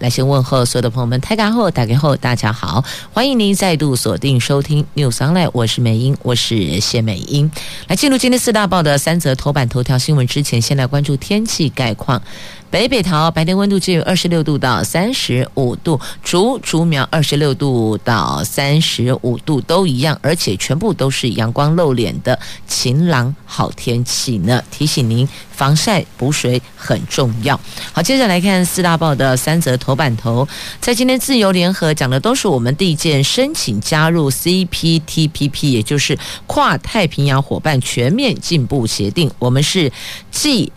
来先问候所有的朋友们，台港后打开后，大家好，欢迎您再度锁定收听 News Online，我是美英，我是谢美英。来进入今天四大报的三则头版头条新闻之前，先来关注天气概况。北北桃白天温度只有二十六度到三十五度，竹竹苗二十六度到三十五度都一样，而且全部都是阳光露脸的晴朗好天气呢。提醒您防晒补水很重要。好，接着来看四大报的三则头版头，在今天自由联合讲的都是我们第一件申请加入 CPTPP，也就是跨太平洋伙伴全面进步协定。我们是继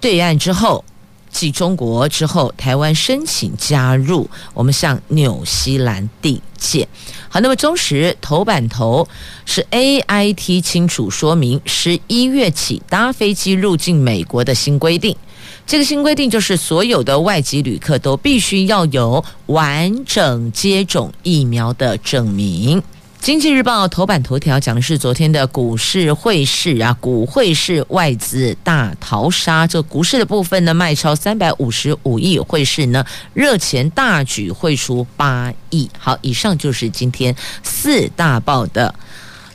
对岸之后。继中国之后，台湾申请加入，我们向纽西兰递件。好，那么中时头版头是 AIT 清楚说明十一月起搭飞机入境美国的新规定。这个新规定就是所有的外籍旅客都必须要有完整接种疫苗的证明。经济日报头版头条讲的是昨天的股市汇市啊，股汇市外资大逃杀。这股市的部分呢，卖超三百五十五亿，汇市呢热钱大举汇出八亿。好，以上就是今天四大报的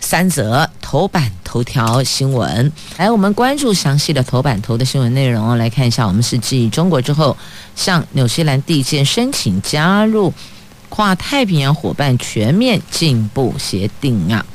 三则头版头条新闻。来，我们关注详细的头版头的新闻内容哦，来看一下，我们是继中国之后向纽西兰递件申请加入。跨太平洋伙伴全面进步协定啊，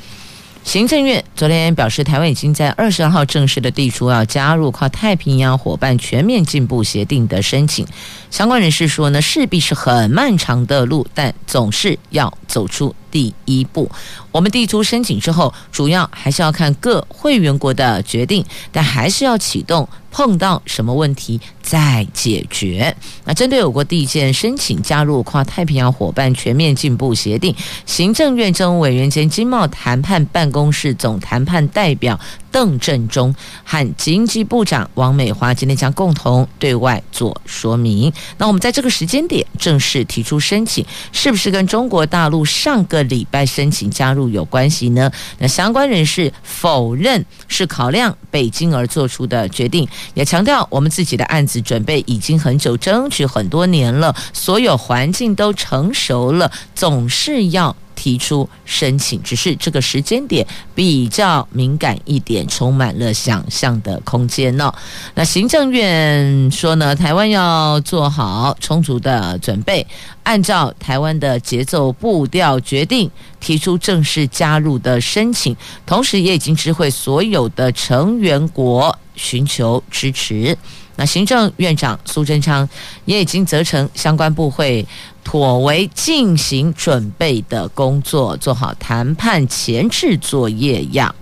行政院昨天表示，台湾已经在二十二号正式的递出要加入跨太平洋伙伴全面进步协定的申请。相关人士说呢，势必是很漫长的路，但总是要走出第一步。我们递出申请之后，主要还是要看各会员国的决定，但还是要启动。碰到什么问题再解决。那针对我国递件申请加入跨太平洋伙伴全面进步协定，行政院政务委员兼经贸谈判办公室总谈判代表邓振中和经济部长王美华今天将共同对外做说明。那我们在这个时间点正式提出申请，是不是跟中国大陆上个礼拜申请加入有关系呢？那相关人士否认是考量北京而做出的决定。也强调，我们自己的案子准备已经很久，争取很多年了，所有环境都成熟了，总是要提出申请，只是这个时间点比较敏感一点，充满了想象的空间呢。那行政院说呢，台湾要做好充足的准备，按照台湾的节奏步调，决定提出正式加入的申请，同时也已经知会所有的成员国。寻求支持。那行政院长苏贞昌也已经责成相关部会妥为进行准备的工作，做好谈判前置作业样。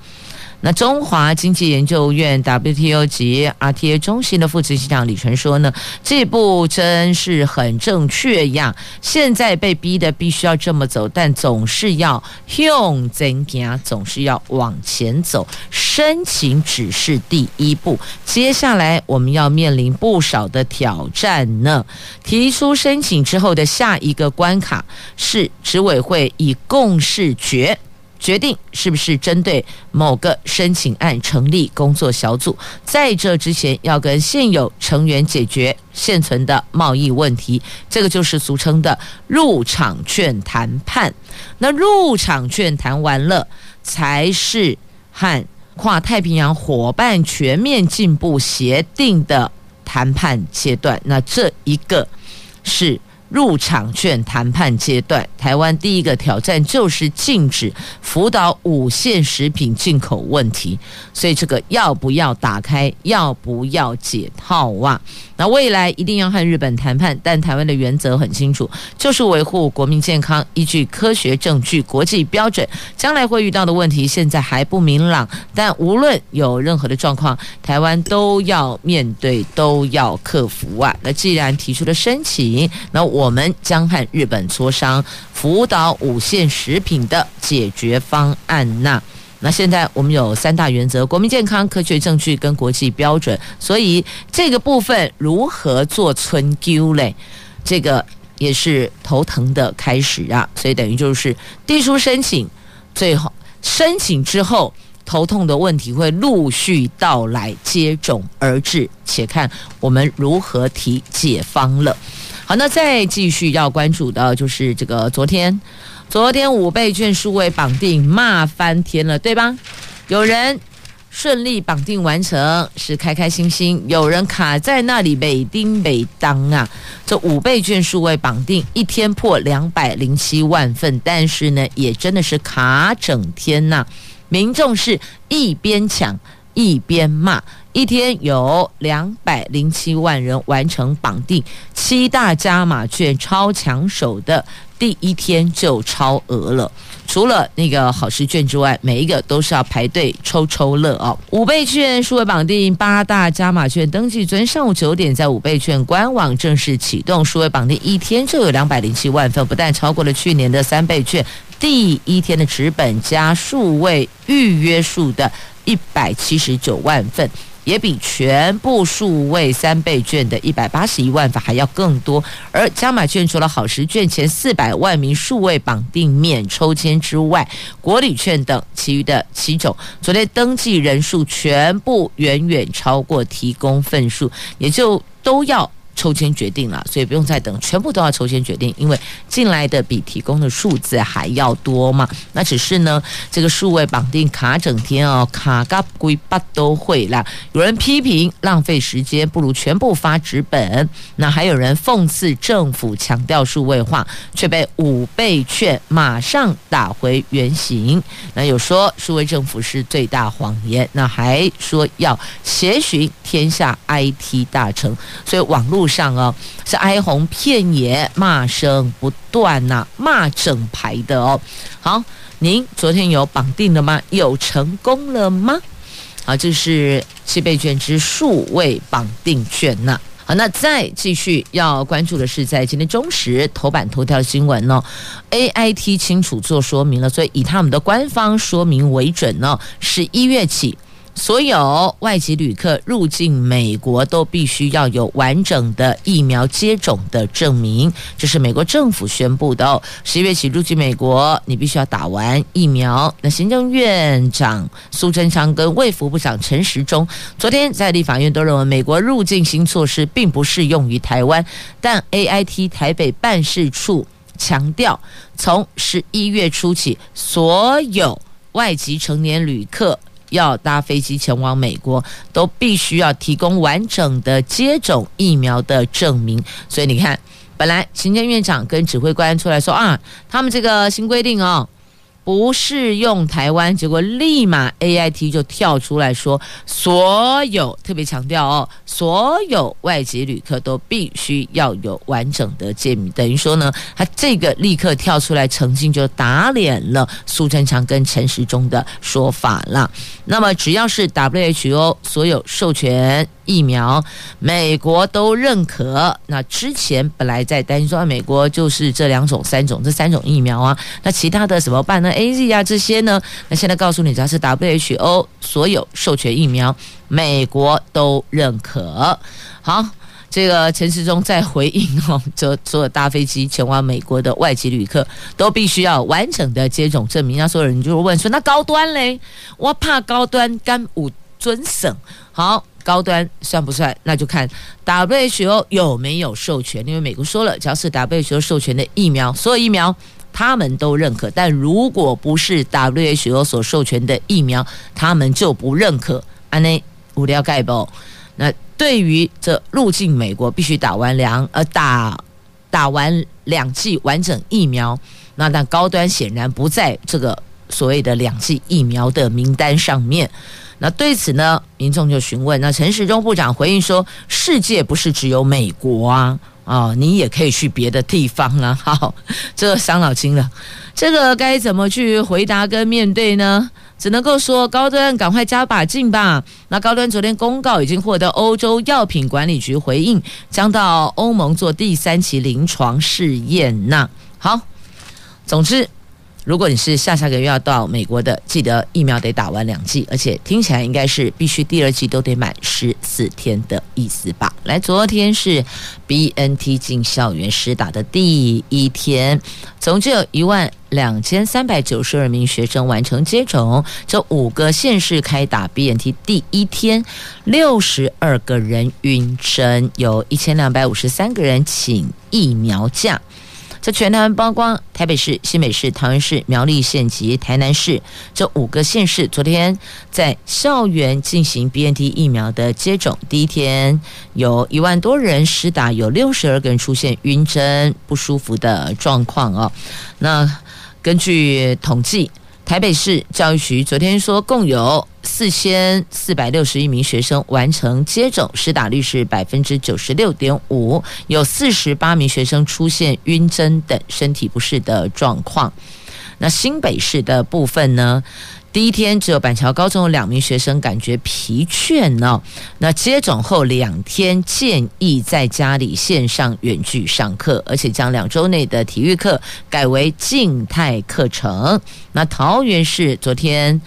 那中华经济研究院 WTO 及 RTA 中心的副执行长李淳说呢，这步真是很正确呀！现在被逼的必须要这么走，但总是要向前行，总是要往前走。申请只是第一步，接下来我们要面临不少的挑战呢。提出申请之后的下一个关卡是执委会以共识决。决定是不是针对某个申请案成立工作小组，在这之前要跟现有成员解决现存的贸易问题，这个就是俗称的入场券谈判。那入场券谈完了，才是和跨太平洋伙伴全面进步协定的谈判阶段。那这一个是。入场券谈判阶段，台湾第一个挑战就是禁止福岛五线食品进口问题，所以这个要不要打开，要不要解套啊？那未来一定要和日本谈判，但台湾的原则很清楚，就是维护国民健康，依据科学证据、国际标准。将来会遇到的问题现在还不明朗，但无论有任何的状况，台湾都要面对，都要克服啊。那既然提出了申请，那我。我们将和日本磋商福岛五线食品的解决方案。那那现在我们有三大原则：国民健康、科学证据跟国际标准。所以这个部分如何做春秋嘞？这个也是头疼的开始啊。所以等于就是递出申请，最后申请之后，头痛的问题会陆续到来，接踵而至。且看我们如何提解方了。那再继续要关注的就是这个昨天，昨天五倍券数位绑定骂翻天了，对吧？有人顺利绑定完成，是开开心心；有人卡在那里，每丁每当啊。这五倍券数位绑定一天破两百零七万份，但是呢，也真的是卡整天呐、民众是一边抢一边骂。一天有两百零七万人完成绑定，七大加码券超抢手的第一天就超额了。除了那个好事券之外，每一个都是要排队抽抽乐哦。五倍券数位绑定，八大加码券登记，昨天上午九点在五倍券官网正式启动，数位绑定一天就有两百零七万份，不但超过了去年的三倍券第一天的纸本加数位预约数的一百七十九万份。也比全部数位三倍券的一百八十一万份还要更多，而加码券除了好时券前四百万名数位绑定免抽签之外，国礼券等其余的七种，昨天登记人数全部远远超过提供份数，也就都要。抽签决定了，所以不用再等，全部都要抽签决定，因为进来的比提供的数字还要多嘛。那只是呢，这个数位绑定卡整天哦，卡嘎龟巴都会啦。有人批评浪费时间，不如全部发纸本。那还有人讽刺政府强调数位化，却被五倍券马上打回原形。那有说数位政府是最大谎言，那还说要协寻天下 IT 大成，所以网络。上哦，是哀鸿遍野，骂声不断呐，骂整排的哦。好，您昨天有绑定了吗？有成功了吗？好，这是七倍券之数位绑定券呐。好，那再继续要关注的是，在今天中时头版头条新闻呢，AIT 清楚做说明了，所以以他们的官方说明为准呢，十一月起。所有外籍旅客入境美国都必须要有完整的疫苗接种的证明，这是美国政府宣布的哦。十一月起入境美国，你必须要打完疫苗。那行政院长苏贞昌跟卫福部长陈时中昨天在立法院都认为，美国入境新措施并不适用于台湾，但 AIT 台北办事处强调，从十一月初起，所有外籍成年旅客。要搭飞机前往美国，都必须要提供完整的接种疫苗的证明。所以你看，本来行政院长跟指挥官出来说啊，他们这个新规定哦。不适用台湾，结果立马 AIT 就跳出来说，所有特别强调哦，所有外籍旅客都必须要有完整的证明。等于说呢，他这个立刻跳出来澄清，就打脸了苏贞昌跟陈时中的说法了。那么只要是 WHO 所有授权。疫苗，美国都认可。那之前本来在担心说，美国就是这两种、三种、这三种疫苗啊，那其他的怎么办呢？AZ 啊这些呢？那现在告诉你，只要是 WHO 所有授权疫苗，美国都认可。好，这个陈世忠在回应哦，这所有搭飞机前往美国的外籍旅客都必须要完整的接种证明。那所有人就问说，那高端嘞？我怕高端干五尊省。好。高端算不算？那就看 WHO 有没有授权。因为美国说了，只要是 WHO 授权的疫苗，所有疫苗他们都认可。但如果不是 WHO 所授权的疫苗，他们就不认可。安内无聊盖不？那对于这入境美国必须打完两呃打打完两剂完整疫苗，那但高端显然不在这个所谓的两剂疫苗的名单上面。那对此呢，民众就询问。那陈时中部长回应说：“世界不是只有美国啊，啊、哦，你也可以去别的地方啊。”好，这伤脑筋了。这个该怎么去回答跟面对呢？只能够说高端赶快加把劲吧。那高端昨天公告已经获得欧洲药品管理局回应，将到欧盟做第三期临床试验。那好，总之。如果你是下下个月要到美国的，记得疫苗得打完两剂，而且听起来应该是必须第二剂都得满十四天的意思吧？来，昨天是 BNT 进校园施打的第一天，总计有一万两千三百九十二名学生完成接种。这五个县市开打 BNT 第一天，六十二个人晕针，有一千两百五十三个人请疫苗假。这全台湾包括台北市、新北市、桃园市、苗栗县及台南市这五个县市，昨天在校园进行 BNT 疫苗的接种。第一天有一万多人施打，有六十二个人出现晕针不舒服的状况哦。那根据统计。台北市教育局昨天说，共有四千四百六十一名学生完成接种，施打率是百分之九十六点五，有四十八名学生出现晕针等身体不适的状况。那新北市的部分呢？第一天只有板桥高中有两名学生感觉疲倦呢。那接种后两天建议在家里线上远距上课，而且将两周内的体育课改为静态课程。那桃园市昨天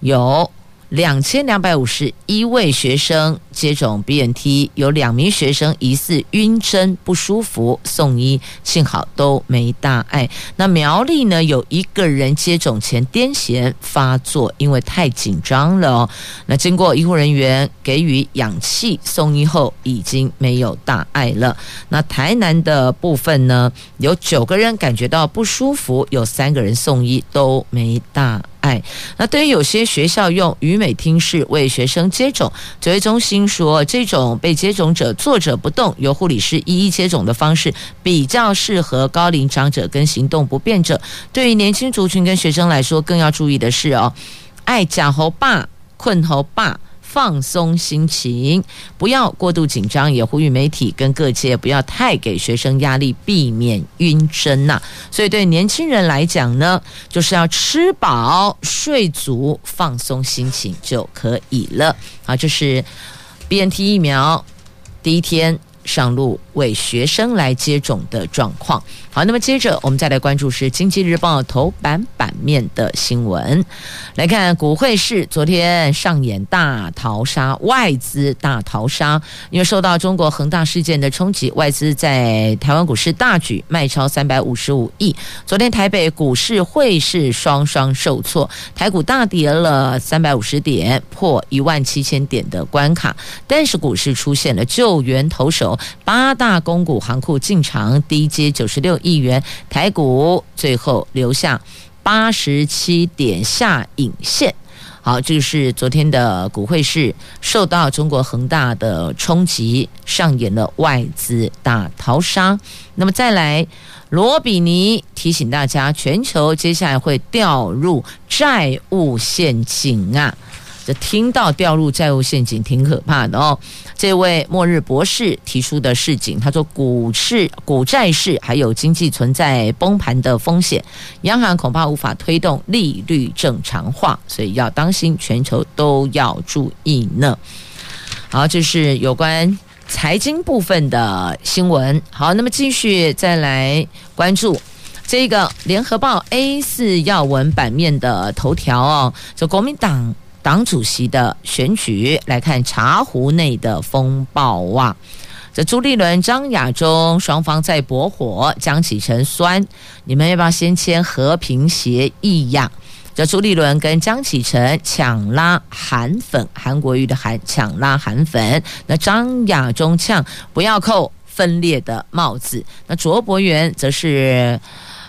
有。两千两百五十一位学生接种 BNT，有两名学生疑似晕针不舒服，送医，幸好都没大碍。那苗栗呢，有一个人接种前癫痫发作，因为太紧张了哦。那经过医护人员给予氧气，送医后已经没有大碍了。那台南的部分呢，有九个人感觉到不舒服，有三个人送医都没大哎，那对于有些学校用语美听室为学生接种，指挥中心说，这种被接种者坐着不动，由护理师一一接种的方式，比较适合高龄长者跟行动不便者。对于年轻族群跟学生来说，更要注意的是哦，爱假猴爸困猴爸。放松心情，不要过度紧张，也呼吁媒体跟各界不要太给学生压力，避免晕针呐。所以对年轻人来讲呢，就是要吃饱、睡足、放松心情就可以了。好，这是 BNT 疫苗第一天上路为学生来接种的状况。好，那么接着我们再来关注是《经济日报》头版版面的新闻。来看股汇市，昨天上演大逃杀，外资大逃杀，因为受到中国恒大事件的冲击，外资在台湾股市大举卖超三百五十五亿。昨天台北股市汇市双双受挫，台股大跌了三百五十点，破一万七千点的关卡。但是股市出现了救援投手，八大公股行库进场低接九十六亿元，台股最后留下八十七点下影线。好，这个是昨天的股汇市受到中国恒大的冲击，上演了外资大逃杀。那么再来，罗比尼提醒大家，全球接下来会掉入债务陷阱啊！听到掉入债务陷阱，挺可怕的哦。这位末日博士提出的市警，他说股市、股债市还有经济存在崩盘的风险，央行恐怕无法推动利率正常化，所以要当心，全球都要注意呢。好，这是有关财经部分的新闻。好，那么继续再来关注这个联合报 A 四要闻版面的头条哦，就国民党。党主席的选举，来看茶壶内的风暴哇！这朱立伦、张亚中双方在驳火，江启臣酸，你们要不要先签和平协议呀？这朱立伦跟江启臣抢拉韩粉，韩国瑜的韩抢拉韩粉，那张亚中呛不要扣分裂的帽子，那卓伯源则是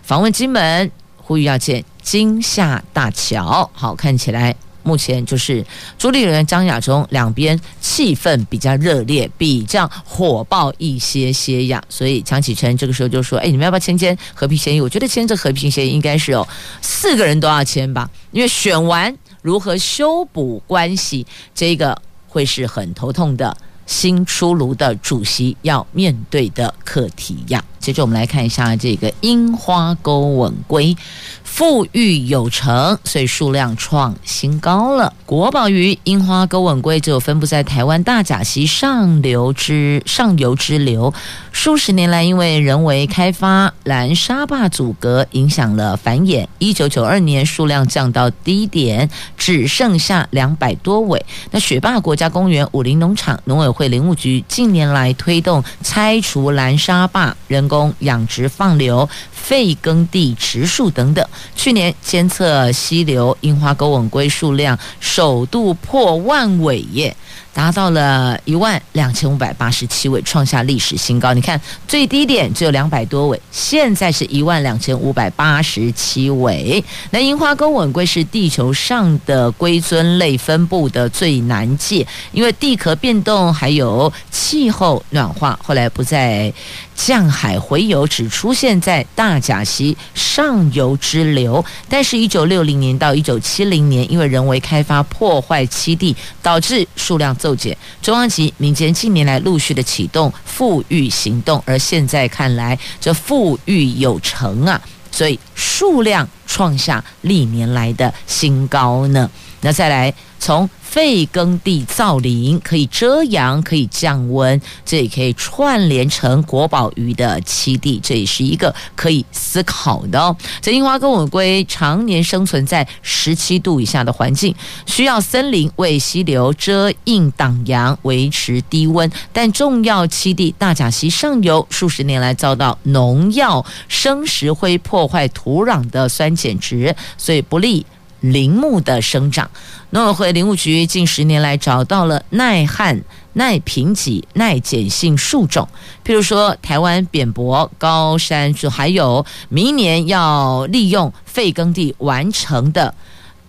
访问金门，呼吁要建金厦大桥，好，看起来。目前就是朱立伦、张亚中两边气氛比较热烈，比较火爆一些些呀。所以江启臣这个时候就说：“哎，你们要不要签签和平协议？我觉得签这和平协议应该是有四个人都要签吧，因为选完如何修补关系，这个会是很头痛的新出炉的主席要面对的课题呀。”接着我们来看一下这个樱花钩吻鲑。富裕有成，所以数量创新高了。国宝鱼樱花钩吻鲑就分布在台湾大甲溪上流之上游支流，数十年来因为人为开发拦沙坝阻隔，影响了繁衍。一九九二年数量降到低点，只剩下两百多尾。那雪霸国家公园、武陵农场、农委会林务局近年来推动拆除拦沙坝，人工养殖放流。废耕地植树等等，去年监测溪流樱花钩吻龟数量首度破万尾耶。达到了一万两千五百八十七尾，创下历史新高。你看最低点只有两百多尾，现在是一万两千五百八十七尾。那樱花钩吻龟是地球上的龟尊类分布的最南界，因为地壳变动还有气候暖化，后来不再降海回游，只出现在大甲溪上游支流。但是，一九六零年到一九七零年，因为人为开发破坏栖地，导致数量。骤减，中央及民间近年来陆续的启动富裕行动，而现在看来这富裕有成啊，所以数量创下历年来的新高呢。那再来从。废耕地造林可以遮阳，可以降温，这也可以串联成国宝鱼的栖地，这也是一个可以思考的哦。这樱花钩吻鲑常年生存在十七度以下的环境，需要森林为溪流遮荫挡阳，维持低温。但重要栖地大甲溪上游数十年来遭到农药、生石灰破坏土壤的酸碱值，所以不利。林木的生长，农委会林务局近十年来找到了耐旱、耐贫瘠、耐碱性树种，譬如说台湾扁柏、高山就还有明年要利用废耕地完成的，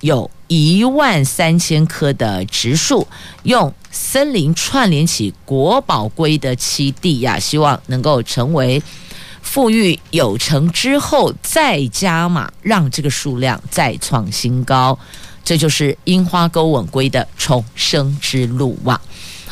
有一万三千棵的植树，用森林串联起国宝龟的栖地呀，希望能够成为。富裕有成之后再加码，让这个数量再创新高，这就是樱花钩吻鲑的重生之路哇！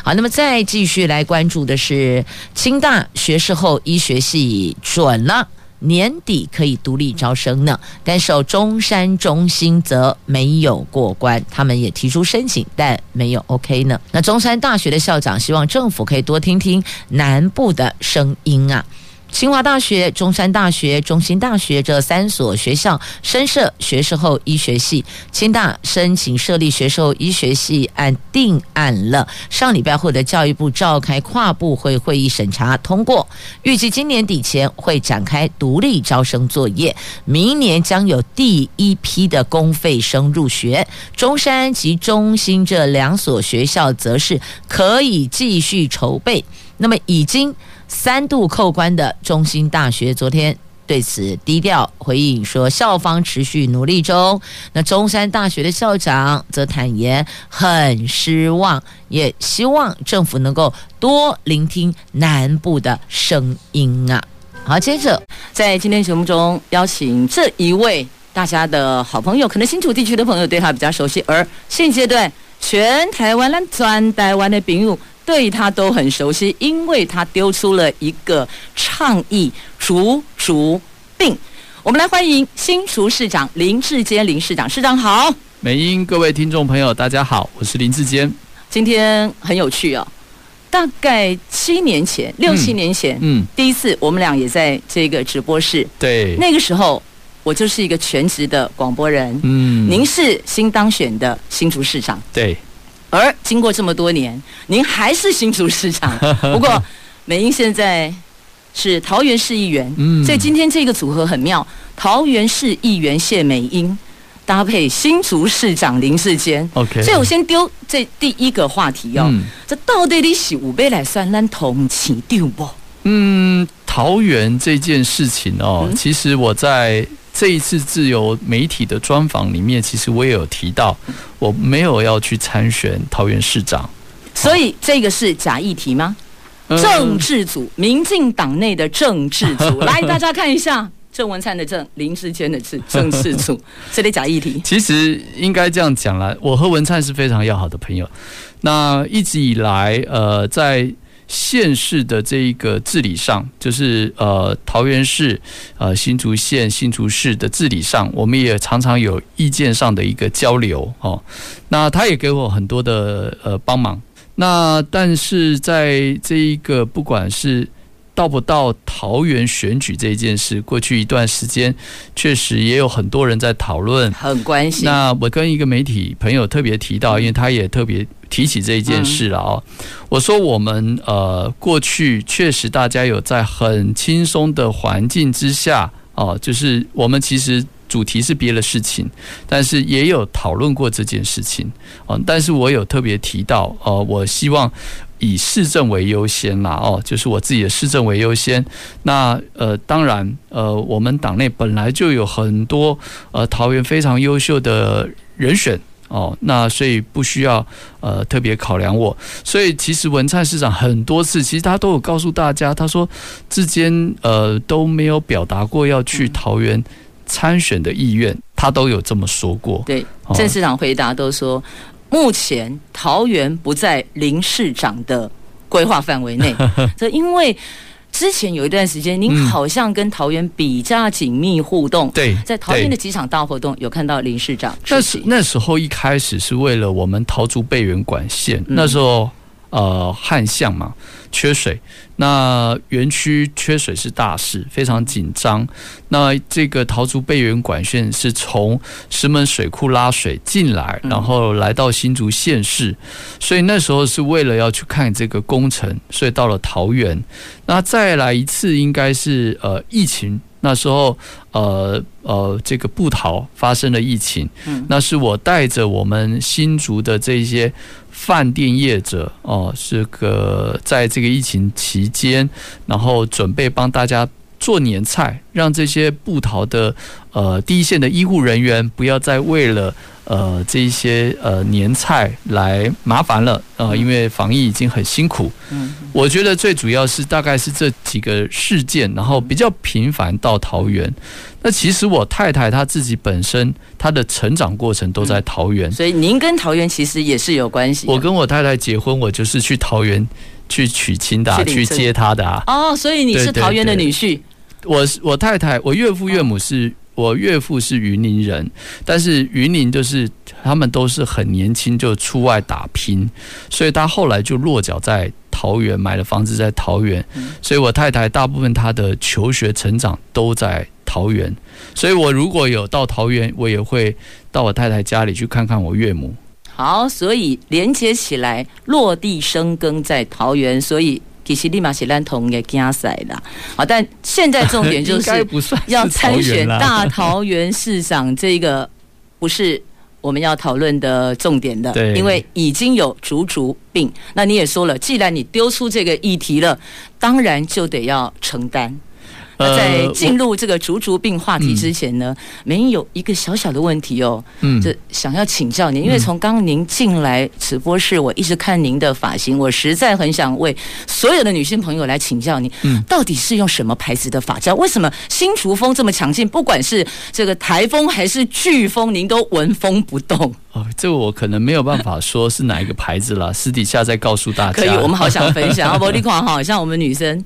好，那么再继续来关注的是清大学士后医学系准了，年底可以独立招生呢，但是中山中心则没有过关，他们也提出申请，但没有 OK 呢。那中山大学的校长希望政府可以多听听南部的声音啊。清华大学、中山大学、中心大学这三所学校申设学士后医学系，清大申请设立学士后医学系案定案了。上礼拜获得教育部召开跨部会会议审查通过，预计今年底前会展开独立招生作业，明年将有第一批的公费生入学。中山及中心这两所学校则是可以继续筹备。那么已经。三度扣关的中兴大学昨天对此低调回应说，校方持续努力中。那中山大学的校长则坦言很失望，也希望政府能够多聆听南部的声音啊。好，接着在今天节目中邀请这一位大家的好朋友，可能新竹地区的朋友对他比较熟悉，而现阶段全台湾、全台湾的朋友。对他都很熟悉，因为他丢出了一个倡议“竹竹病”。我们来欢迎新竹市长林志坚林市长，市长好。美英，各位听众朋友，大家好，我是林志坚。今天很有趣哦，大概七年前，六七年前，嗯，嗯第一次我们俩也在这个直播室，对，那个时候我就是一个全职的广播人，嗯，您是新当选的新竹市长，对。而经过这么多年，您还是新竹市长。不过，美英现在是桃园市议员，嗯，所以今天这个组合很妙。桃园市议员谢美英搭配新竹市长林世坚，OK。所以我先丢这第一个话题哦，嗯、这到底你是五倍来算咱同情丢不？嗯，桃园这件事情哦，嗯、其实我在。这一次自由媒体的专访里面，其实我也有提到，我没有要去参选桃园市长，所以这个是假议题吗？嗯、政治组，民进党内的政治组，来大家看一下，郑文灿的郑，林志坚的志，政治组，这里假议题。其实应该这样讲啦，我和文灿是非常要好的朋友，那一直以来，呃，在。县市的这一个治理上，就是呃桃园市、呃新竹县、新竹市的治理上，我们也常常有意见上的一个交流哦。那他也给我很多的呃帮忙。那但是在这一个不管是到不到桃园选举这件事，过去一段时间确实也有很多人在讨论，很关心。那我跟一个媒体朋友特别提到，因为他也特别提起这一件事了哦。我说我们呃过去确实大家有在很轻松的环境之下哦，就是我们其实。主题是别的事情，但是也有讨论过这件事情，嗯，但是我有特别提到，呃，我希望以市政为优先啦，哦，就是我自己的市政为优先。那呃，当然，呃，我们党内本来就有很多呃桃园非常优秀的人选哦，那所以不需要呃特别考量我。所以其实文灿市长很多次，其实他都有告诉大家，他说之间呃都没有表达过要去桃园。参选的意愿，他都有这么说过。对，郑市长回答都说，目前桃园不在林市长的规划范围内。这因为之前有一段时间，您好像跟桃园比较紧密互动。对，在桃园的几场大活动，有看到林市长。但是那时候一开始是为了我们桃竹备源管线，那时候呃旱象嘛。缺水，那园区缺水是大事，非常紧张。那这个桃竹备源管线是从石门水库拉水进来，然后来到新竹县市，所以那时候是为了要去看这个工程，所以到了桃园。那再来一次应该是呃疫情，那时候呃呃这个布桃发生了疫情，那是我带着我们新竹的这些。饭店业者哦，是个在这个疫情期间，然后准备帮大家做年菜，让这些不逃的呃第一线的医护人员不要再为了。呃，这一些呃年菜来麻烦了呃，因为防疫已经很辛苦。嗯，我觉得最主要是大概是这几个事件，然后比较频繁到桃园。那其实我太太她自己本身她的成长过程都在桃园，所以您跟桃园其实也是有关系。我跟我太太结婚，我就是去桃园去娶亲的，去接她的啊。哦，所以你是桃园的女婿。我我太太，我岳父岳母是。我岳父是云林人，但是云林就是他们都是很年轻就出外打拼，所以他后来就落脚在桃园，买了房子在桃园。所以我太太大部分她的求学成长都在桃园，所以我如果有到桃园，我也会到我太太家里去看看我岳母。好，所以连接起来，落地生根在桃园，所以。其实立马是烂同的竞赛啦，好，但现在重点 就是要参选大桃园市长，这个不是我们要讨论的重点的，因为已经有竹竹病。那你也说了，既然你丢出这个议题了，当然就得要承担。那在进入这个竹竹病话题之前呢，美英有一个小小的问题哦，嗯，就想要请教您，因为从刚刚您进来直播室，我一直看您的发型，我实在很想为所有的女性朋友来请教您，嗯，到底是用什么牌子的发胶？为什么新竹风这么强劲？不管是这个台风还是飓风，您都闻风不动？哦，这我可能没有办法说是哪一个牌子了，私底下再告诉大家。可以，我们好想分享啊，玻璃框哈，像我们女生。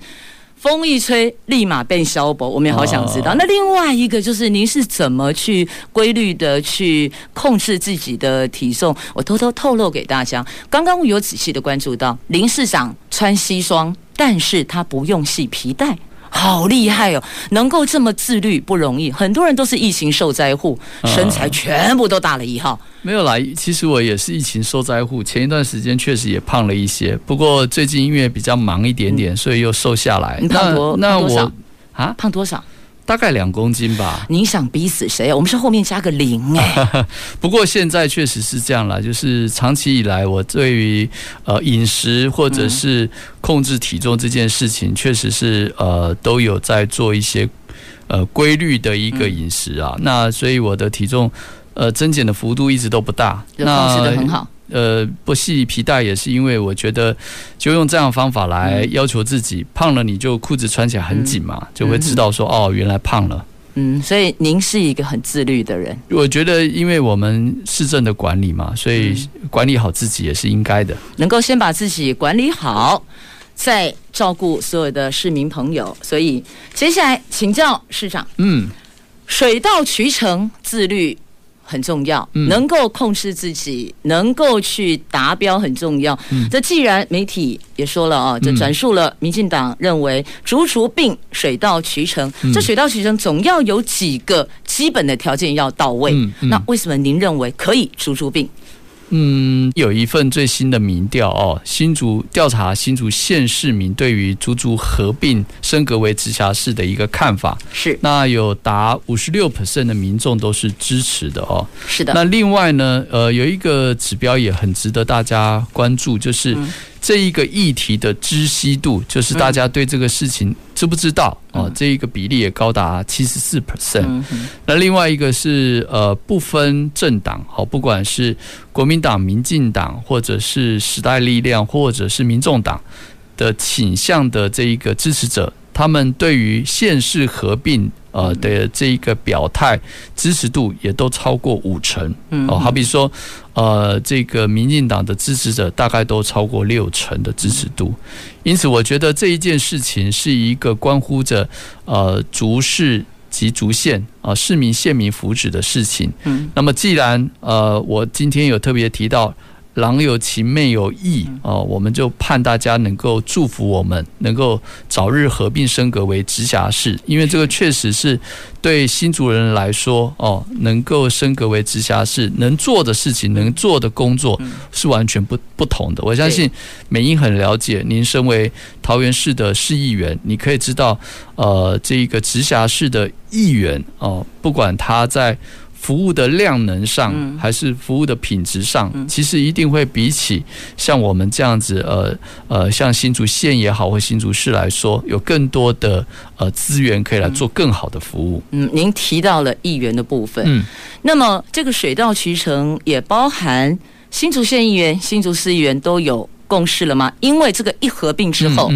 风一吹，立马变消薄。我们也好想知道。哦、那另外一个就是，您是怎么去规律的去控制自己的体重？我偷偷透露给大家，刚刚我有仔细的关注到，林市长穿西装，但是他不用系皮带。好厉害哦！能够这么自律不容易，很多人都是疫情受灾户，身材全部都打了一号。没有啦，其实我也是疫情受灾户，前一段时间确实也胖了一些，不过最近因为比较忙一点点，所以又瘦下来。你胖多？那我啊，胖多少？大概两公斤吧。你想逼死谁？我们是后面加个零哎。不过现在确实是这样了，就是长期以来我对于呃饮食或者是控制体重这件事情，确实是呃都有在做一些呃规律的一个饮食啊。那所以我的体重呃增减的幅度一直都不大，那控制得很好。呃，不系皮带也是因为我觉得，就用这样的方法来要求自己，胖了你就裤子穿起来很紧嘛，就会知道说哦，原来胖了。嗯，所以您是一个很自律的人。我觉得，因为我们市政的管理嘛，所以管理好自己也是应该的。能够先把自己管理好。再照顾所有的市民朋友，所以接下来请教市长，嗯，水到渠成，自律。很重要，能够控制自己，能够去达标很重要。嗯、这既然媒体也说了啊，这转述了民进党认为逐除病水到渠成，嗯、这水到渠成总要有几个基本的条件要到位。那为什么您认为可以竹竹并？嗯，有一份最新的民调哦，新竹调查新竹县市民对于竹竹合并升格为直辖市的一个看法是，那有达五十六 percent 的民众都是支持的哦。是的。那另外呢，呃，有一个指标也很值得大家关注，就是。嗯这一个议题的知悉度，就是大家对这个事情知不知道啊？这一个比例也高达七十四 percent。那另外一个是呃，不分政党，好，不管是国民党、民进党，或者是时代力量，或者是民众党的倾向的这一个支持者，他们对于县市合并。呃的这一个表态支持度也都超过五成，哦，好比说，呃，这个民进党的支持者大概都超过六成的支持度，因此我觉得这一件事情是一个关乎着呃竹市及竹县啊市民县民福祉的事情。嗯，那么既然呃我今天有特别提到。郎有情，妹有意哦，我们就盼大家能够祝福我们，能够早日合并升格为直辖市，因为这个确实是对新竹人来说哦，能够升格为直辖市，能做的事情，能做的工作是完全不不同的。我相信美英很了解，您身为桃园市的市议员，你可以知道，呃，这一个直辖市的议员哦，不管他在。服务的量能上，还是服务的品质上，其实一定会比起像我们这样子，呃呃，像新竹县也好，或新竹市来说，有更多的呃资源可以来做更好的服务。嗯，您提到了议员的部分，嗯，那么这个水到渠成也包含新竹县议员、新竹市议员都有共识了吗？因为这个一合并之后，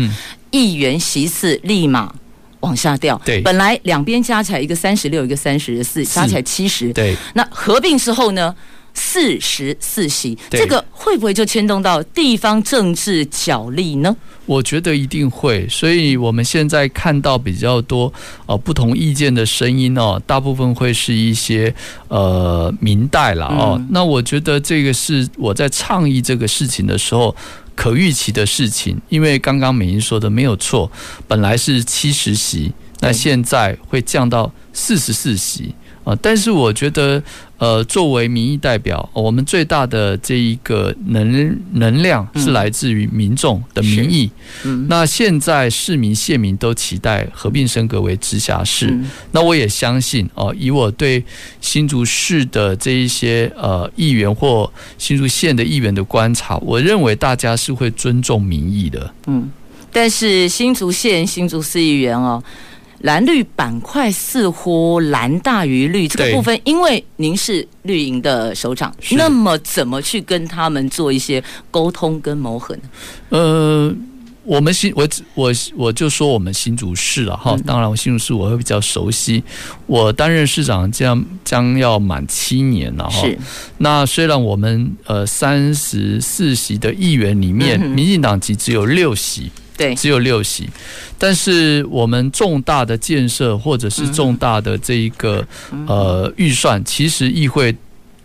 议员席次立马。往下掉，对，本来两边加起来一个三十六，一个三十四，加起来七十，对。那合并之后呢，四十四席，这个会不会就牵动到地方政治角力呢？我觉得一定会，所以我们现在看到比较多呃不同意见的声音哦，大部分会是一些呃明代了哦。嗯、那我觉得这个是我在倡议这个事情的时候。可预期的事情，因为刚刚美英说的没有错，本来是七十席，那现在会降到四十四席。但是我觉得，呃，作为民意代表，我们最大的这一个能能量是来自于民众的民意。嗯，那现在市民县民都期待合并升格为直辖市。那我也相信哦，以我对新竹市的这一些呃议员或新竹县的议员的观察，我认为大家是会尊重民意的。嗯，但是新竹县新竹市议员哦。蓝绿板块似乎蓝大于绿这个部分，因为您是绿营的首长，那么怎么去跟他们做一些沟通跟磨合呢？呃，我们新我我我就说我们新竹市了哈，当然我新竹市我会比较熟悉，我担任市长将将要满七年了哈。是，那虽然我们呃三十四席的议员里面，民进党籍只有六席。对，只有六席，但是我们重大的建设或者是重大的这一个呃预算，其实议会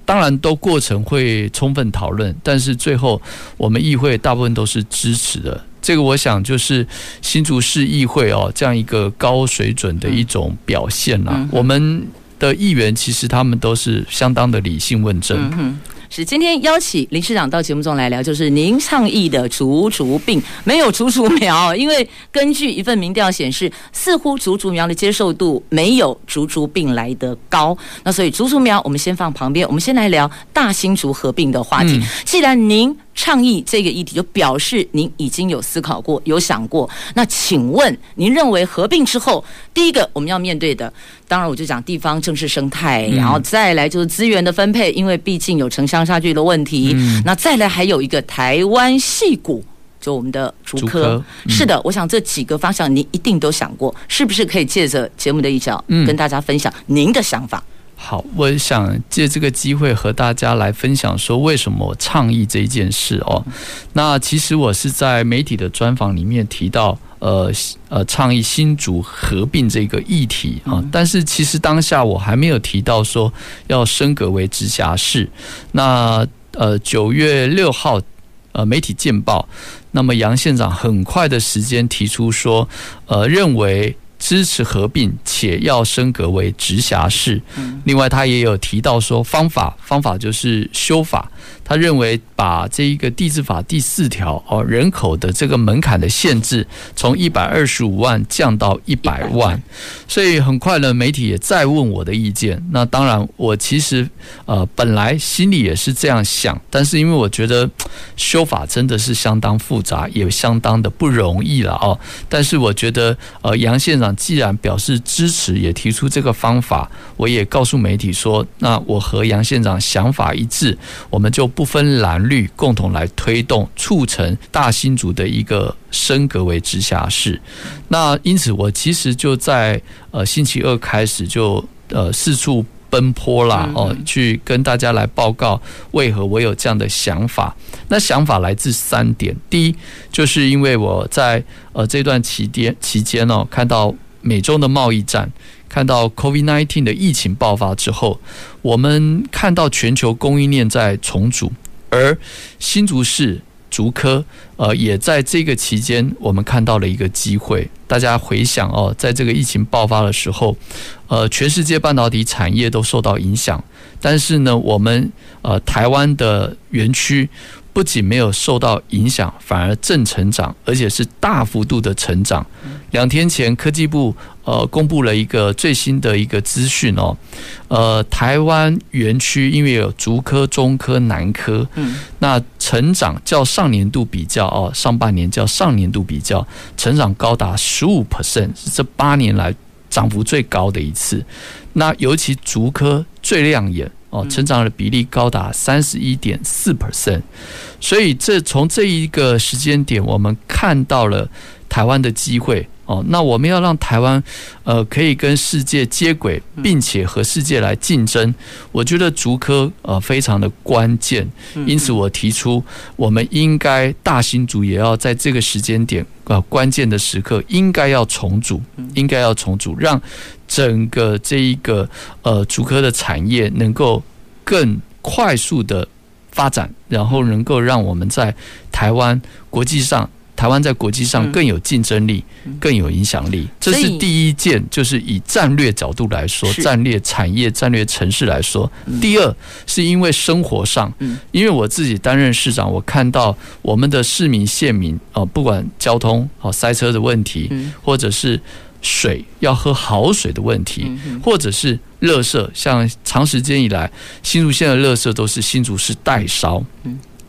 当然都过程会充分讨论，但是最后我们议会大部分都是支持的。这个我想就是新竹市议会哦这样一个高水准的一种表现啦。我们的议员其实他们都是相当的理性问政。是今天邀请林市长到节目中来聊，就是您倡议的竹竹病，没有竹竹苗，因为根据一份民调显示，似乎竹竹苗的接受度没有竹竹病来得高。那所以竹竹苗我们先放旁边，我们先来聊大新竹合并的话题。既然您倡议这个议题，就表示您已经有思考过、有想过。那请问，您认为合并之后，第一个我们要面对的，当然我就讲地方政治生态，然后再来就是资源的分配，因为毕竟有城乡差距的问题。那再来还有一个台湾戏骨，就我们的竹科。是的，我想这几个方向您一定都想过，是不是可以借着节目的一角，跟大家分享您的想法？好，我想借这个机会和大家来分享说，为什么我倡议这一件事哦。那其实我是在媒体的专访里面提到，呃呃，倡议新竹合并这个议题啊。但是其实当下我还没有提到说要升格为直辖市。那呃，九月六号，呃，媒体见报，那么杨县长很快的时间提出说，呃，认为。支持合并，且要升格为直辖市。另外，他也有提到说方法，方法就是修法。他认为把这一个地质法第四条哦，人口的这个门槛的限制从一百二十五万降到一百万，所以很快呢，媒体也再问我的意见。那当然，我其实呃本来心里也是这样想，但是因为我觉得修法真的是相当复杂，也相当的不容易了哦。但是我觉得呃杨县长既然表示支持，也提出这个方法，我也告诉媒体说，那我和杨县长想法一致，我们就。不分蓝绿，共同来推动、促成大新竹的一个升格为直辖市。那因此，我其实就在呃星期二开始就呃四处奔波啦，哦，去跟大家来报告为何我有这样的想法。那想法来自三点：第一，就是因为我在呃这段期间期间哦，看到美中的贸易战。看到 COVID-19 的疫情爆发之后，我们看到全球供应链在重组，而新竹市竹科呃也在这个期间，我们看到了一个机会。大家回想哦，在这个疫情爆发的时候，呃，全世界半导体产业都受到影响，但是呢，我们呃台湾的园区。不仅没有受到影响，反而正成长，而且是大幅度的成长。两天前，科技部呃公布了一个最新的一个资讯哦，呃，台湾园区因为有竹科、中科、南科，嗯，那成长较上年度比较哦，上半年较上年度比较成长高达十五 percent，是这八年来涨幅最高的一次。那尤其竹科最亮眼。哦，成长的比例高达三十一点四 percent，所以这从这一个时间点，我们看到了台湾的机会。哦，那我们要让台湾呃可以跟世界接轨，并且和世界来竞争，我觉得竹科呃非常的关键。因此，我提出我们应该大新竹也要在这个时间点啊关键的时刻，应该要重组，应该要重组，让整个这一个呃竹科的产业能够更快速的发展，然后能够让我们在台湾国际上。台湾在国际上更有竞争力，更有影响力，这是第一件。就是以战略角度来说，战略产业、战略城市来说。第二，是因为生活上，因为我自己担任市长，我看到我们的市民、县民啊，不管交通啊塞车的问题，或者是水要喝好水的问题，或者是垃圾，像长时间以来新竹县的垃圾都是新竹市代烧，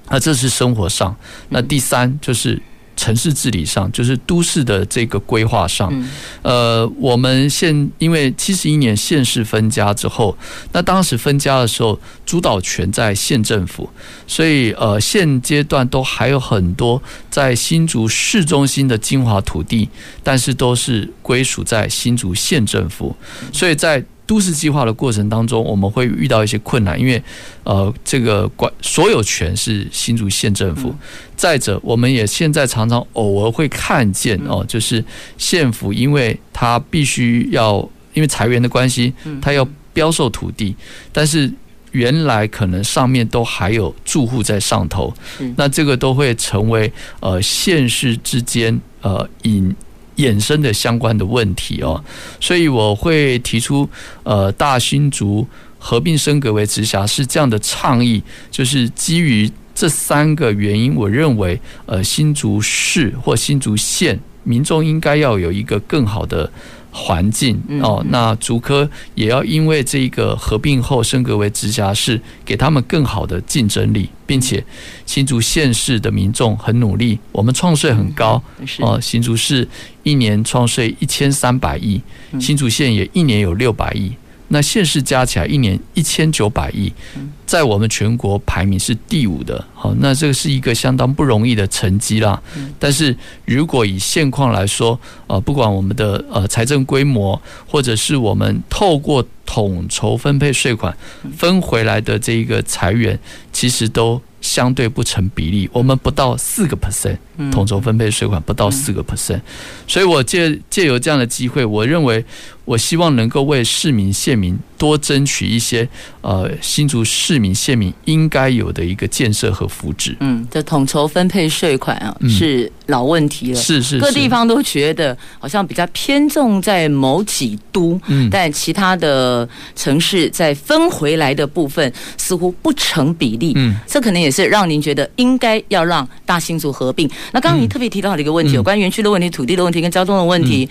那这是生活上。那第三就是。城市治理上，就是都市的这个规划上，呃，我们现因为七十一年县市分家之后，那当时分家的时候，主导权在县政府，所以呃，现阶段都还有很多在新竹市中心的精华土地，但是都是归属在新竹县政府，所以在。都市计划的过程当中，我们会遇到一些困难，因为呃，这个管所有权是新竹县政府。再者，我们也现在常常偶尔会看见哦，就是县府，因为他必须要因为裁员的关系，他要标售土地，但是原来可能上面都还有住户在上头，那这个都会成为呃县市之间呃引。衍生的相关的问题哦，所以我会提出呃大新竹合并升格为直辖市这样的倡议，就是基于这三个原因，我认为呃新竹市或新竹县民众应该要有一个更好的。环境哦，那竹科也要因为这个合并后升格为直辖市，给他们更好的竞争力，并且新竹县市的民众很努力，我们创税很高哦，新竹市一年创税一千三百亿，新竹县也一年有六百亿。那县市加起来一年一千九百亿，在我们全国排名是第五的。好，那这个是一个相当不容易的成绩啦。但是如果以现况来说，呃，不管我们的呃财政规模，或者是我们透过统筹分配税款分回来的这一个财源，其实都。相对不成比例，我们不到四个 percent，统筹分配税款不到四个 percent，所以我借借由这样的机会，我认为。我希望能够为市民县民多争取一些呃新竹市民县民应该有的一个建设和福祉。嗯，这统筹分配税款啊，是老问题了。是是，各地方都觉得好像比较偏重在某几都，嗯，但其他的城市在分回来的部分似乎不成比例。嗯，这可能也是让您觉得应该要让大新竹合并。那刚刚您特别提到的一个问题，有关园区的问题、土地的问题跟交通的问题，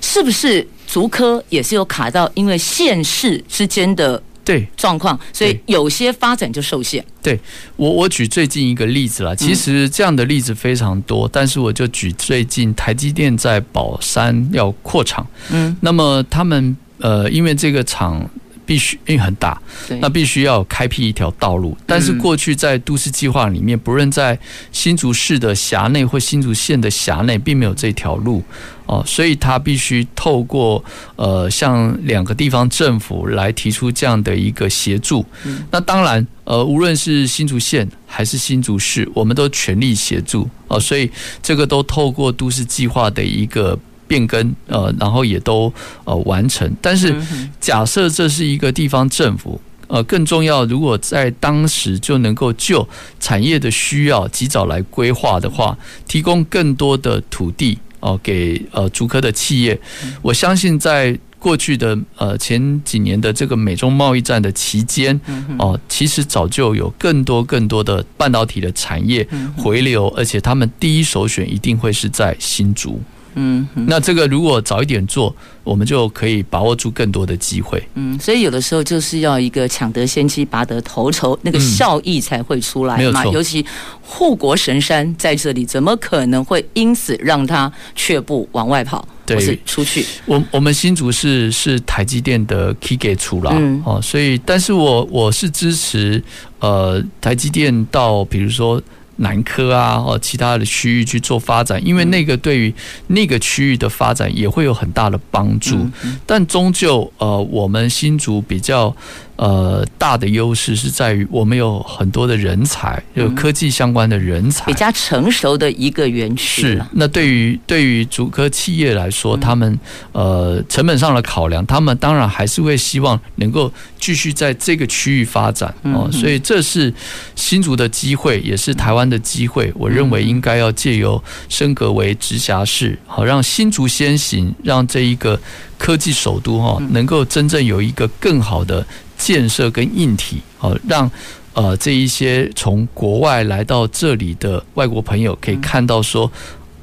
是不是？竹科也是有卡到，因为县市之间的对状况，所以有些发展就受限。对我，我举最近一个例子啦。其实这样的例子非常多，但是我就举最近台积电在宝山要扩厂，嗯，那么他们呃，因为这个厂。必须因为很大，那必须要开辟一条道路。但是过去在都市计划里面，不论在新竹市的辖内或新竹县的辖内，并没有这条路哦，所以他必须透过呃，向两个地方政府来提出这样的一个协助。那当然，呃，无论是新竹县还是新竹市，我们都全力协助哦。所以这个都透过都市计划的一个。变更呃，然后也都呃完成。但是假设这是一个地方政府，呃，更重要，如果在当时就能够就产业的需要及早来规划的话，提供更多的土地哦、呃，给呃竹科的企业，我相信在过去的呃前几年的这个美中贸易战的期间哦、呃，其实早就有更多更多的半导体的产业回流，而且他们第一首选一定会是在新竹。嗯，那这个如果早一点做，我们就可以把握住更多的机会。嗯，所以有的时候就是要一个抢得先机，拔得头筹，那个效益才会出来嘛。嗯。尤其护国神山在这里，怎么可能会因此让他却步往外跑？对，是出去。我我们新竹是是台积电的 key gate 出啦，嗯、哦，所以但是我我是支持呃台积电到比如说。南科啊，或其他的区域去做发展，因为那个对于那个区域的发展也会有很大的帮助。但终究，呃，我们新竹比较。呃，大的优势是在于我们有很多的人才，有科技相关的人才，比较成熟的一个园区。是，那对于对于竹科企业来说，他们呃成本上的考量，他们当然还是会希望能够继续在这个区域发展哦。所以这是新竹的机会，也是台湾的机会。我认为应该要借由升格为直辖市，好让新竹先行，让这一个科技首都哈能够真正有一个更好的。建设跟硬体，好让呃这一些从国外来到这里的外国朋友可以看到说。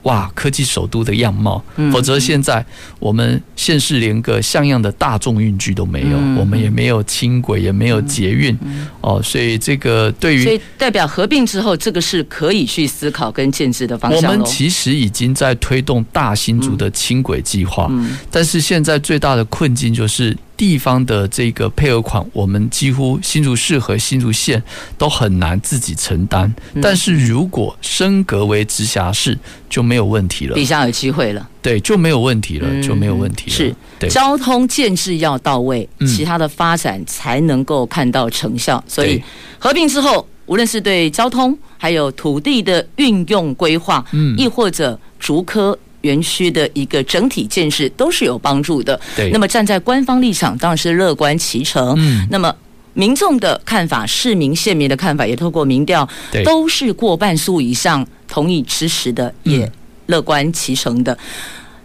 哇，科技首都的样貌，否则现在我们县市连个像样的大众运具都没有，我们也没有轻轨，也没有捷运，哦，所以这个对于，所以代表合并之后，这个是可以去思考跟建制的方向。我们其实已经在推动大新竹的轻轨计划，但是现在最大的困境就是地方的这个配额款，我们几乎新竹市和新竹县都很难自己承担。但是如果升格为直辖市，就没有问题了，比较有机会了。对，就没有问题了，就没有问题了。是，对，交通建制要到位，其他的发展才能够看到成效。所以合并之后，无论是对交通，还有土地的运用规划，嗯，亦或者竹科园区的一个整体建设，都是有帮助的。对，那么站在官方立场，当然是乐观其成。嗯，那么民众的看法，市民县民的看法，也透过民调，都是过半数以上。同意支持的也乐观其成的，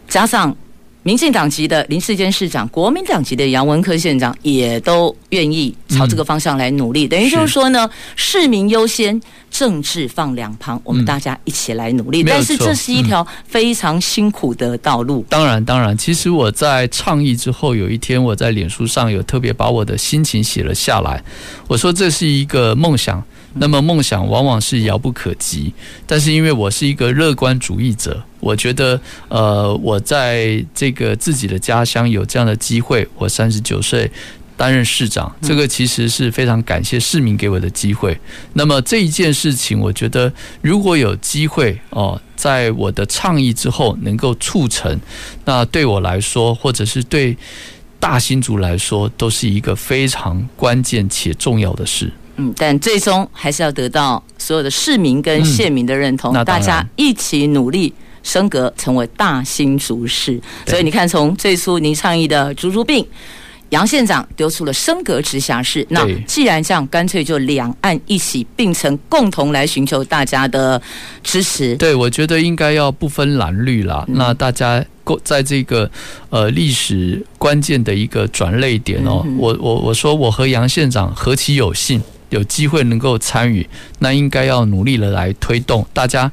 加上民进党籍的林世坚市长、国民党籍的杨文科县长也都愿意朝这个方向来努力。等于就是说呢，市民优先，政治放两旁，我们大家一起来努力。但是这是一条非常辛苦的道路。当然，当然，其实我在倡议之后，有一天我在脸书上有特别把我的心情写了下来。我说这是一个梦想。那么梦想往往是遥不可及，但是因为我是一个乐观主义者，我觉得呃，我在这个自己的家乡有这样的机会，我三十九岁担任市长，这个其实是非常感谢市民给我的机会。那么这一件事情，我觉得如果有机会哦，在我的倡议之后能够促成，那对我来说，或者是对。大新族来说都是一个非常关键且重要的事。嗯，但最终还是要得到所有的市民跟县民的认同，嗯、大家一起努力升格，成为大新竹市。所以你看，从最初您倡议的竹竹并，杨县长丢出了升格直辖市。那既然这样，干脆就两岸一起并成，共同来寻求大家的支持。对，我觉得应该要不分蓝绿啦。嗯、那大家在这个呃历史关键的一个转捩点哦，嗯、我我我说我和杨县长何其有幸。有机会能够参与，那应该要努力的来推动，大家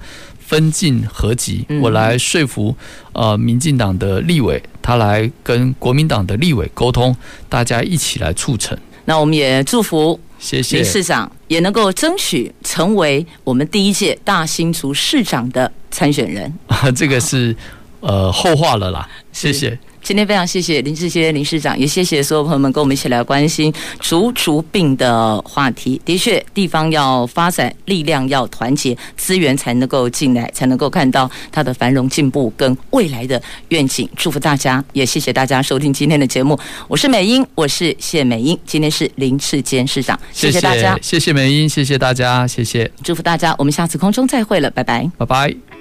分进合集。我来说服呃民进党的立委，他来跟国民党的立委沟通，大家一起来促成。那我们也祝福谢谢林市长也能够争取成为我们第一届大新竹市长的参选人啊。这个是呃后话了啦，谢谢。今天非常谢谢林志坚林市长，也谢谢所有朋友们跟我们一起来关心竹竹病的话题。的确，地方要发展，力量要团结，资源才能够进来，才能够看到它的繁荣进步跟未来的愿景。祝福大家，也谢谢大家收听今天的节目。我是美英，我是谢美英。今天是林志坚市长，谢谢大家，谢谢美英，谢谢大家，谢谢，祝福大家。我们下次空中再会了，拜拜，拜拜。